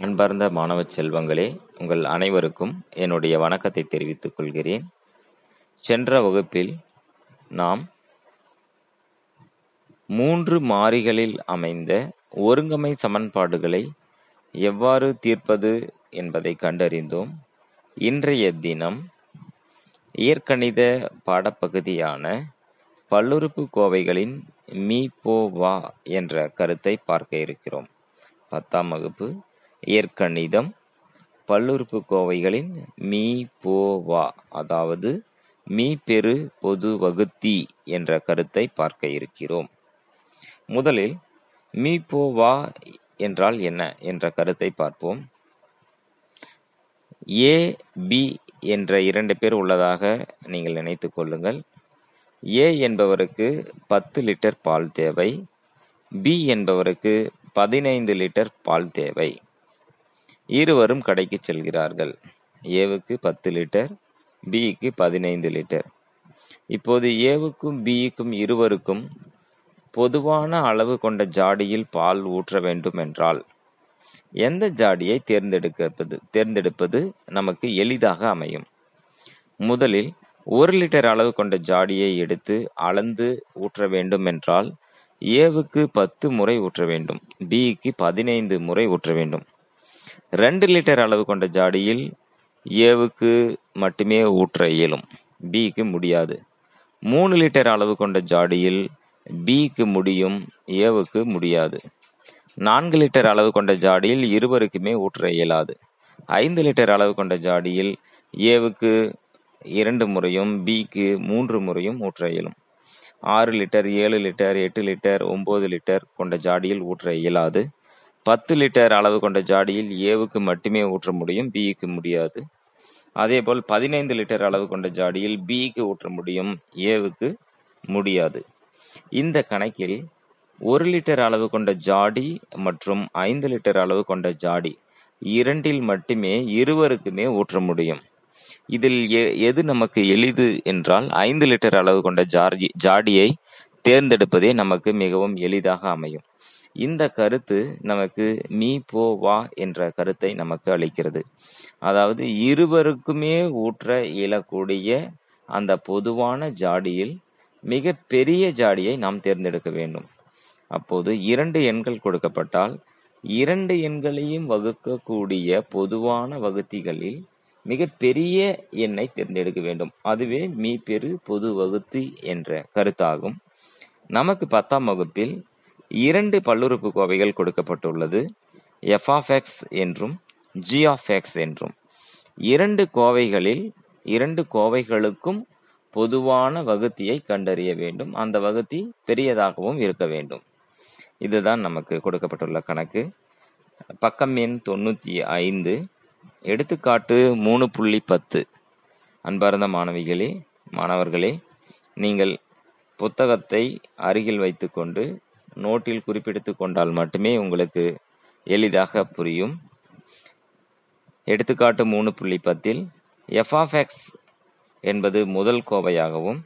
அன்பார்ந்த மாணவ செல்வங்களே உங்கள் அனைவருக்கும் என்னுடைய வணக்கத்தை தெரிவித்துக் கொள்கிறேன். சென்ற வகுப்பில் நாம் மூன்று மாறிகளில் அமைந்த ஒருங்கமை சமன்பாடுகளை எவ்வாறு தீர்ப்பது என்பதை கண்டறிந்தோம். இன்றைய தினம் இயற்கணித பாடப்பகுதியான பல்லுறுப்பு கோவைகளின் மீ போ வா என்ற கருத்தை பார்க்க இருக்கிறோம். பத்தாம் வகுப்பு. இயற்கணிதம் பல்லுறுப்புக்கோவைகளின் மீ போ வா அதாவது மீ பெரு பொது வகுத்தி என்ற கருத்தை பார்க்க இருக்கிறோம். முதலில் மீ போ வா என்றால் என்ன என்ற கருத்தை பார்ப்போம். ஏ பி என்ற இரண்டு பேர் உள்ளதாக நீங்கள் நினைத்து கொள்ளுங்கள். ஏ என்பவருக்கு பத்து லிட்டர் பால் தேவை. பி என்பவருக்கு பதினைந்து லிட்டர் பால் தேவை. இருவரும் கடைக்கு செல்கிறார்கள். ஏவுக்கு பத்து லிட்டர் பிக்கு பதினைந்து லிட்டர். இப்போது ஏவுக்கும் பிக்கும் இருவருக்கும் பொதுவான அளவு கொண்ட ஜாடியில் பால் ஊற்ற வேண்டும் என்றால் எந்த ஜாடியை தேர்ந்தெடுப்பது தேர்ந்தெடுப்பது நமக்கு எளிதாக அமையும். முதலில் ஒரு லிட்டர் அளவு கொண்ட ஜாடியை எடுத்து அளந்து ஊற்ற வேண்டும் என்றால் ஏவுக்கு பத்து முறை ஊற்ற வேண்டும் பிக்கு பதினைந்து முறை ஊற்ற வேண்டும். ரெண்டு லிட்டர் அளவு கொண்ட ஜாடியில் ஏவுக்கு மட்டுமே ஊற்ற இயலும். பிக்கு முடியாது. மூணு லிட்டர் அளவு கொண்ட ஜாடியில் பிக்கு முடியும் ஏவுக்கு முடியாது. நான்கு லிட்டர் அளவு கொண்ட ஜாடியில் இருவருக்குமே ஊற்ற இயலாது. ஐந்து லிட்டர் அளவு கொண்ட ஜாடியில் ஏவுக்கு இரண்டு முறையும் பிக்கு மூன்று முறையும் ஊற்ற இயலும். ஆறு லிட்டர் ஏழு லிட்டர் எட்டு லிட்டர் ஒம்பது லிட்டர் கொண்ட ஜாடியில் ஊற்ற இயலாது. பத்து லிட்டர் அளவு கொண்ட ஜாடியில் ஏவுக்கு மட்டுமே ஊற்ற முடியும் பிக்கு முடியாது. அதேபோல் பதினைந்து லிட்டர் அளவு கொண்ட ஜாடியில் பிக்கு ஊற்ற முடியும் ஏவுக்கு முடியாது. இந்த கணக்கில் ஒரு லிட்டர் அளவு கொண்ட ஜாடி மற்றும் ஐந்து லிட்டர் அளவு கொண்ட ஜாடி இரண்டில் மட்டுமே இருவருக்குமே ஊற்ற முடியும். இதில் எ- எது நமக்கு எளிது என்றால் ஐந்து லிட்டர் அளவு கொண்ட ஜாடி ஜாடியை தேர்ந்தெடுப்பதே நமக்கு மிகவும் எளிதாக அமையும். இந்த கருத்து நமக்கு மீ போ வா என்ற கருத்தை நமக்கு அளிக்கிறது. அதாவது இருவருக்குமே ஊற்ற இயலக்கூடிய அந்த பொதுவான ஜாடியில் மிக பெரிய ஜாடியை நாம் தேர்ந்தெடுக்க வேண்டும். அப்போது இரண்டு எண்கள் கொடுக்கப்பட்டால் இரண்டு எண்களையும் வகுக்கக்கூடிய பொதுவான வகுத்திகளில் மிக பெரிய எண்ணை தேர்ந்தெடுக்க வேண்டும். அதுவே மீ பெரு பொது வகுத்தி என்ற கருத்தாகும். நமக்கு பத்தாம் வகுப்பில் இரண்டு பல்லுறுப்புக்கோவைகள் கொடுக்கப்பட்டுள்ளது. எஃப் ஆஃப் எக்ஸ் என்றும் ஜி ஆஃப் எக்ஸ் என்றும். இரண்டு கோவைகளில் இரண்டு கோவைகளுக்கும் பொதுவான வகுத்தியை கண்டறிய வேண்டும். அந்த வகுத்தி பெரியதாகவும் இருக்க வேண்டும். இதுதான் நமக்கு கொடுக்கப்பட்டுள்ள கணக்கு. பக்கம் எண் தொண்ணூற்றி ஐந்து. எடுத்துக்காட்டு மூணு புள்ளி பத்து. அன்பார்ந்த மாணவிகளே மாணவர்களே நீங்கள் புத்தகத்தை அருகில் வைத்துக்கொண்டு நோட்டில் குறிப்பிடுத்து கொண்டால் மட்டுமே உங்களுக்கு எளிதாக புரியும். எடுத்துக்காட்டு மூணு புள்ளி பத்தில் எஃப் ஆஃப் எக்ஸ் என்பது முதல் கோவையாகவும்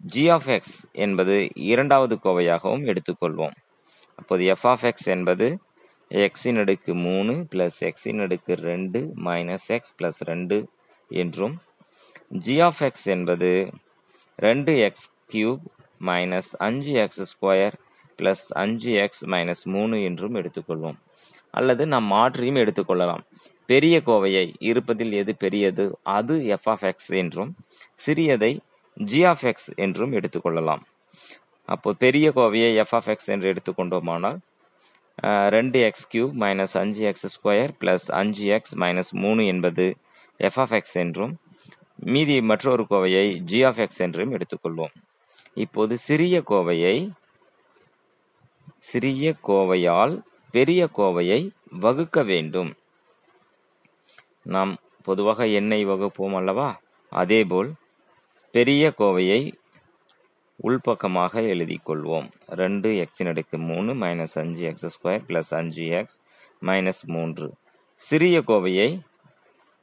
ஜி ஆஃப் எக்ஸ் என்பது இரண்டாவது கோவையாகவும் எடுத்துக்கொள்வோம். அப்போது எஃப் ஆஃப் எக்ஸ் என்பது எக்ஸின் அடுக்கு மூணு பிளஸ் எக்ஸின் அடுக்கு ரெண்டு மைனஸ் எக்ஸ் பிளஸ் ரெண்டு என்றும் ஜி ஆஃப் எக்ஸ் என்பது ரெண்டு எக்ஸ் கியூப் மைனஸ் அஞ்சு எக்ஸ் ஸ்கொயர் பிளஸ் அஞ்சு எக்ஸ் மைனஸ் மூணு என்றும் எடுத்துக்கொள்வோம். அல்லது நாம் மாற்றியும் எடுத்துக்கொள்ளலாம். பெரிய கோவையை இருப்பதில் எது பெரியது? அது எஃப் ஆஃப் எக்ஸ் என்றும் சிறியதை ஜி ஆஃப் எக்ஸ் என்றும் எடுத்துக்கொள்ளலாம். அப்போ பெரிய கோவையை எஃப் ஆஃப் எக்ஸ் என்று எடுத்துக்கொண்டோமானால் ரெண்டு எக்ஸ் கியூப் மைனஸ் அஞ்சு எக்ஸ் ஸ்கொயர் பிளஸ் அஞ்சு எக்ஸ் மைனஸ் மூணு என்பது எஃப் ஆஃப் எக்ஸ் என்றும் மீதி மற்றொரு கோவையை ஜி ஆஃப் எக்ஸ் என்றும் எடுத்துக்கொள்வோம். இப்போது சிறிய கோவையை சிறிய கோவையால் பெரிய கோவையை வகுக்க வேண்டும். நாம் பொதுவாக எண்ணெய் வகுப்போம் அல்லவா? அதேபோல் பெரிய கோவையை உள்பக்கமாக எழுதிக் கொள்வோம். ரெண்டு எக்ஸின் அடுக்கு மூணு மைனஸ் அஞ்சு எக்ஸ் ஸ்கொயர் பிளஸ் அஞ்சு எக்ஸ் மைனஸ் மூன்று. சிறிய கோவையை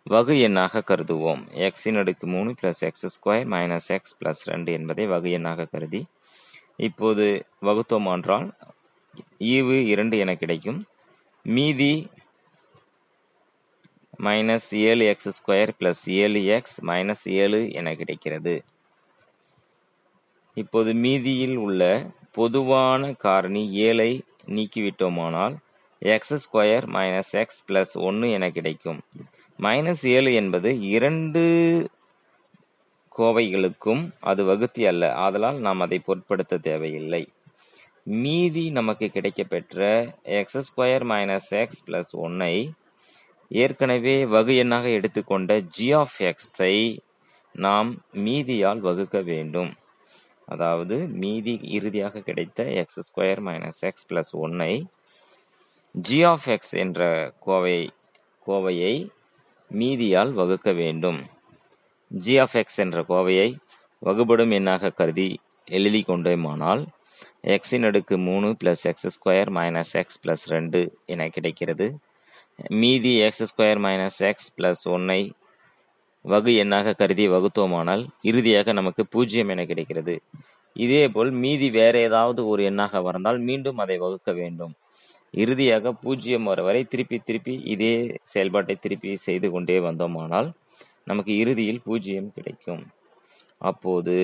வகு எண்ணாக கருதுவோம். எக்ஸின் அடுக்கு மூணு plus X square minus X plus ரெண்டு என்பதை வகு எண்ணாக கருதி இப்போது வகுத்தோம் என்றால் ஈவு இரண்டு என கிடைக்கும். மீதி மைனஸ் ஏழு எக்ஸ் ஸ்கொயர் பிளஸ் ஏழு எக்ஸ் மைனஸ் ஏழு என கிடைக்கிறது. இப்போது மீதியில் உள்ள பொதுவான காரணி ஏழை நீக்கிவிட்டோமானால் X square minus X plus ஒன்று என கிடைக்கும். மைனஸ் ஏழு என்பது இரண்டு கோவைகளுக்கும் அது வகுத்தி அல்ல. ஆதலால் நாம் அதை பொருட்படுத்த தேவையில்லை. மீதி நமக்கு கிடைக்கப்பெற்ற X square minus X plus ஒன்னை ஏற்கனவே வகு எண்ணாக எடுத்துக்கொண்ட ஜி ஆஃப் எக்ஸை நாம் மீதியால் வகுக்க வேண்டும். அதாவது மீதி இறுதியாக கிடைத்த X square minus X plus ஒன்னை ஜி ஆஃப் எக்ஸ் என்ற கோவை கோவையை மீதியால் வகுக்க வேண்டும். ஜி ஆஃப் எக்ஸ் என்ற கோவையை வகுபடும் எண்ணாக கருதி எழுதி கொண்டோமானால் எக்ஸின் அடுக்கு மூணு plus X square minus X plus ரெண்டு என கிடைக்கிறது. மீதி X square minus X plus ஒன்னை வகு எண்ணாக கருதி வகுத்தோமானால் இறுதியாக நமக்கு பூஜ்ஜியம் என கிடைக்கிறது. இதேபோல் மீதி வேற ஏதாவது ஒரு எண்ணாக வந்தால் மீண்டும் அதை வகுக்க வேண்டும். இறுதியாக பூஜ்ஜியம் வர வரை திருப்பி திருப்பி இதே செயல்பாட்டை திருப்பி செய்து கொண்டே வந்தோமானால் நமக்கு இறுதியில் பூஜ்ஜியம் கிடைக்கும். அப்போது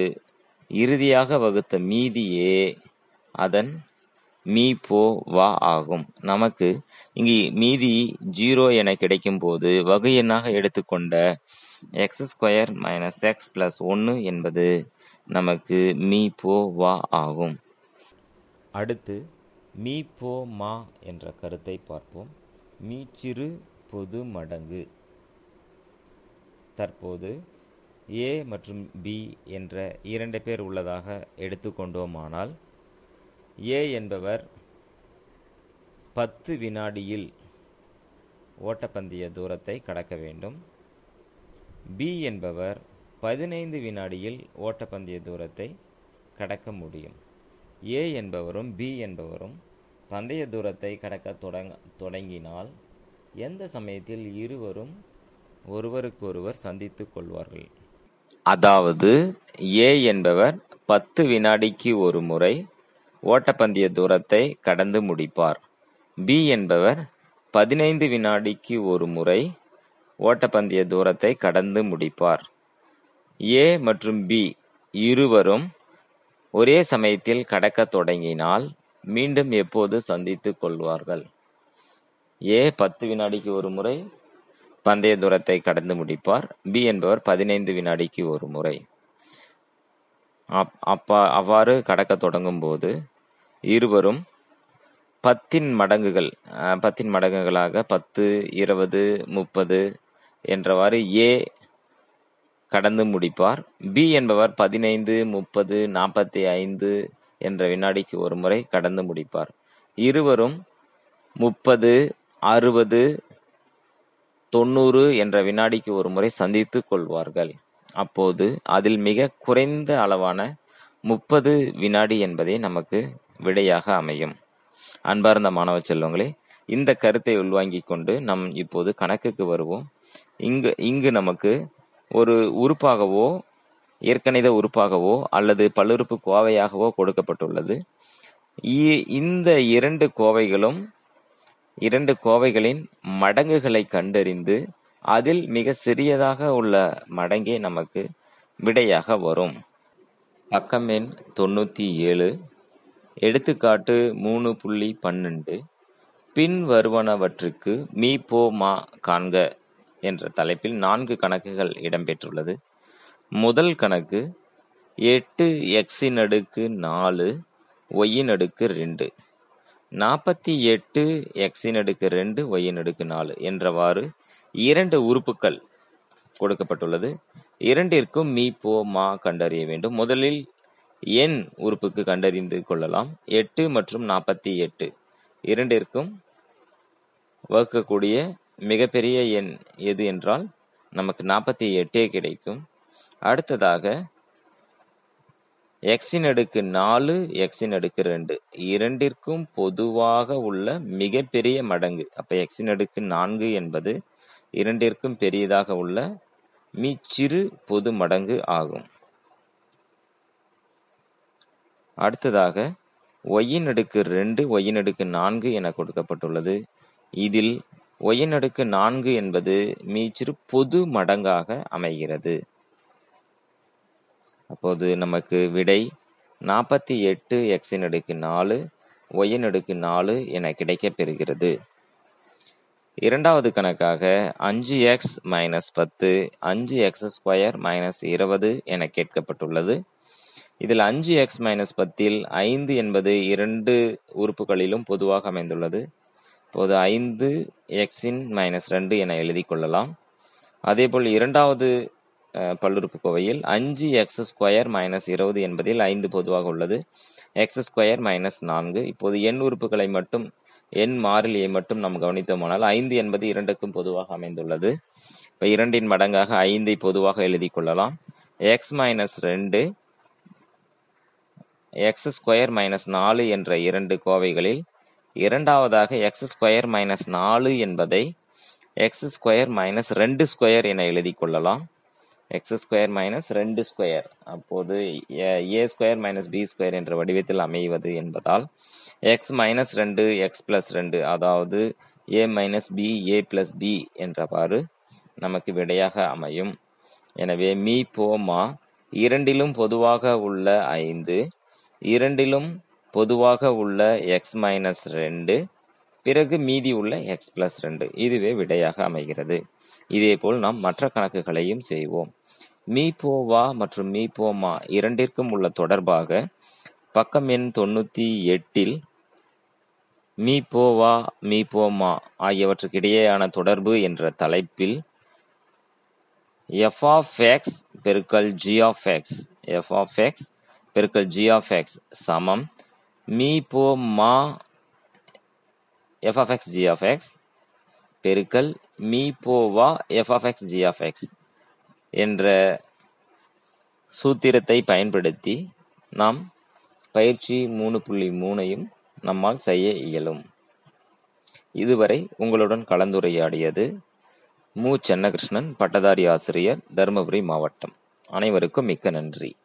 இறுதியாக வகுத்த மீதியே அதன் மீ போ வா ஆகும். நமக்கு இங்கு மீதி ஜீரோ என கிடைக்கும் போது வகு எண்ணாக எடுத்துக்கொண்ட X square minus X plus ஒன்று என்பது நமக்கு மீ போ வா ஆகும். அடுத்து மீ போ மா என்ற கருத்தை பார்ப்போம். மீச்சிறு பொது மடங்கு. தற்போது ஏ மற்றும் பி என்ற இரண்டு பேர் உள்ளதாக எடுத்துக்கொண்டோமானால் ஏ என்பவர் பத்து வினாடியில் ஓட்டப்பந்தய தூரத்தை கடக்க வேண்டும். பி என்பவர் பதினைந்து வினாடியில் ஓட்டப்பந்தய தூரத்தை கடக்க முடியும். ஏ என்பவரும் பி என்பவரும் பந்தய தூரத்தை கடக்க தொடங்க தொடங்கினால் எந்த சமயத்தில் இருவரும் ஒருவருக்கொருவர் சந்தித்து கொள்வார்கள்? அதாவது ஏ என்பவர் பத்து வினாடிக்கு ஒரு முறை ஓட்டப்பந்தய தூரத்தை கடந்து முடிப்பார். பி என்பவர் பதினைந்து வினாடிக்கு ஒரு முறை ஓட்டப்பந்தய தூரத்தை கடந்து முடிப்பார். ஏ மற்றும் பி இருவரும் ஒரே சமயத்தில் கடக்க தொடங்கினால் மீண்டும் எப்போது சந்தித்துக் கொள்வார்கள்? ஏ பத்து வினாடிக்கு ஒரு முறை பந்தய தூரத்தை கடந்து முடிப்பார். பி என்பவர் பதினைந்து வினாடிக்கு ஒரு முறை. அப்பா அவ்வாறு கடக்க தொடங்கும் போது இருவரும் பத்தின் மடங்குகள் பத்தின் மடங்குகளாக பத்து இருபது முப்பது என்றவாறு ஏ கடந்து முடிப்பார். பி என்பவர் பதினைந்து முப்பது நாற்பத்தி ஐந்து என்ற வினாடிக்கு ஒரு முறை கடந்து முடிப்பார். இருவரும் முப்பது அறுபது தொண்ணூறு என்ற வினாடிக்கு ஒரு முறை சந்தித்து கொள்வார்கள். அப்போது அதில் மிக குறைந்த அளவான முப்பது வினாடி என்பதே நமக்கு விடையாக அமையும். அன்பார்ந்த மாணவ செல்வங்களே இந்த கருத்தை உள்வாங்கிக் கொண்டு நம் இப்போது கணக்குக்கு வருவோம். இங்கு இங்கு நமக்கு ஒரு உறுப்பாகவோ இயற்கணித உறுப்பாகவோ அல்லது பல்லுறுப்பு கோவையாகவோ கொடுக்கப்பட்டுள்ளது இந்த இரண்டு கோவைகளும் இரண்டு கோவைகளின் மடங்குகளை கண்டறிந்து அதில் மிக சிறியதாக உள்ள மடங்கே நமக்கு விடையாக வரும். பக்கம் எண் தொண்ணூற்றி ஏழு எடுத்துக்காட்டு மூணு புள்ளி பன்னெண்டு. பின் வருவனவற்றுக்கு மீ போ மா காண்க என்ற தலைப்பில் நான்கு கணக்குகள் இடம்பெற்றுள்ளது. முதல் கணக்கு எட்டு எக்ஸின் அடுக்கு நாலு ஒய்யின் அடுக்கு ரெண்டு. நாற்பத்தி எட்டு எக்ஸின் அடுக்கு ரெண்டு ஒய்யின் அடுக்கு நாலு என்றவாறு இரண்டு உறுப்புகள் கொடுக்கப்பட்டுள்ளது. இரண்டிற்கும் மீ போ மா கண்டறிய வேண்டும். முதலில் எண் உறுப்புக்கு கண்டறிந்து கொள்ளலாம். எட்டு மற்றும் நாற்பத்தி எட்டு இரண்டிற்கும் வகுக்கக்கூடிய மிகப்பெரிய எண் எது என்றால் நமக்கு நாற்பத்தி எட்டே கிடைக்கும். அடுத்ததாக எக்ஸின் அடுக்கு நாலு எக்ஸின் அடுக்கு ரெண்டு. இரண்டிற்கும் பொதுவாக உள்ள மிகப்பெரிய மடங்கு. அப்ப எக்ஸின் அடுக்கு நான்கு என்பது இரண்டிற்கும் பெரியதாக உள்ள மீச்சிறு பொது மடங்கு ஆகும். அடுத்ததாக ஒய்யின் அடுக்கு ரெண்டு ஒய்யின் அடுக்கு நான்கு என கொடுக்கப்பட்டுள்ளது. இதில் ஒய்யின் அடுக்கு நான்கு என்பது மீச்சிறு பொது மடங்காக அமைகிறது. அப்போது நமக்கு விடை நாற்பத்தி எட்டு எக்ஸின் அடுக்கு நாலு ஒய்யின் அடுக்கு நாலு என கிடைக்கப் பெறுகிறது. இரண்டாவது கணக்காக அஞ்சு எக்ஸ் மைனஸ் பத்து அஞ்சு எக்ஸ் ஸ்கொயர் மைனஸ் இருபது என கேட்கப்பட்டுள்ளது. இதில் அஞ்சு எக்ஸ் மைனஸ் பத்தில் ஐந்து என்பது இரண்டு உறுப்புகளிலும் பொதுவாக அமைந்துள்ளது. இப்போது ஐந்து எக்ஸின் மைனஸ் ரெண்டு என எழுதி கொள்ளலாம். அதேபோல் இரண்டாவது பல்லுறுப்புக்கோவையில் அஞ்சு எக்ஸ் ஸ்கொயர் மைனஸ் இருபது என்பதில் ஐந்து பொதுவாக உள்ளது. எக்ஸ் ஸ்கொயர் மைனஸ் நான்கு. இப்போது எண் உறுப்புகளை மட்டும் எண் மாறிலியை மட்டும் நாம் கவனித்தோமானால் ஐந்து என்பது இரண்டுக்கும் பொதுவாக அமைந்துள்ளது. இப்போ இரண்டின் மடங்காக ஐந்தை பொதுவாக எழுதி கொள்ளலாம். எக்ஸ் மைனஸ் ரெண்டு எக்ஸ் ஸ்கொயர் மைனஸ் நாலு என்ற இரண்டு கோவைகளில் இரண்டாவதாக எக்ஸ் ஸ்கொயர் மைனஸ் நாலு என்பதை எக்ஸ் ஸ்கொயர் மைனஸ் ரெண்டு ஸ்கொயர் என எழுதி கொள்ளலாம். எக்ஸ் ஸ்கொயர் மைனஸ் ரெண்டு ஸ்கொயர் அப்போது A square minus B square என்ற வடிவத்தில் அமைவது என்பதால் எக்ஸ் மைனஸ் ரெண்டு எக்ஸ் பிளஸ் ரெண்டு அதாவது A minus B A plus B என்றவாறு நமக்கு விடையாக அமையும். எனவே மீ போமா இரண்டிலும் பொதுவாக உள்ள ஐந்து இரண்டிலும் பொதுவாக உள்ள எக்ஸ் மைனஸ் ரெண்டு பிறகு மீதி உள்ள எக்ஸ் பிளஸ் ரெண்டு. இதுவே விடையாக அமைகிறது. இதேபோல் நாம் மற்ற கணக்குகளையும் செய்வோம். மீபோவா மற்றும் மீபோமா இரண்டிற்கும் உள்ள தொடர்பாக பக்கம் எண் தொண்ணூத்தி எட்டில் மீபோவா மீபோமா ஆகியவற்றுக்கிடையேயான தொடர்பு என்ற தலைப்பில் எஃப் ஆஃப் எக்ஸ் பெருக்கல் G of X F of X பெருக்கல் ஜி ஆஃப் எக்ஸ் சமம். மீ போ மா F of X G of X பெருக்கல் மீ போவா F of X G of X என்ற சூத்திரத்தை பயன்படுத்தி நாம் பயிற்சி மூணு புள்ளி மூணையும் நம்மால் செய்ய இயலும். இதுவரை உங்களுடன் கலந்துரையாடியது மு. சென்னகிருஷ்ணன் பட்டதாரி ஆசிரியர் தருமபுரி மாவட்டம். அனைவருக்கும் மிக்க நன்றி.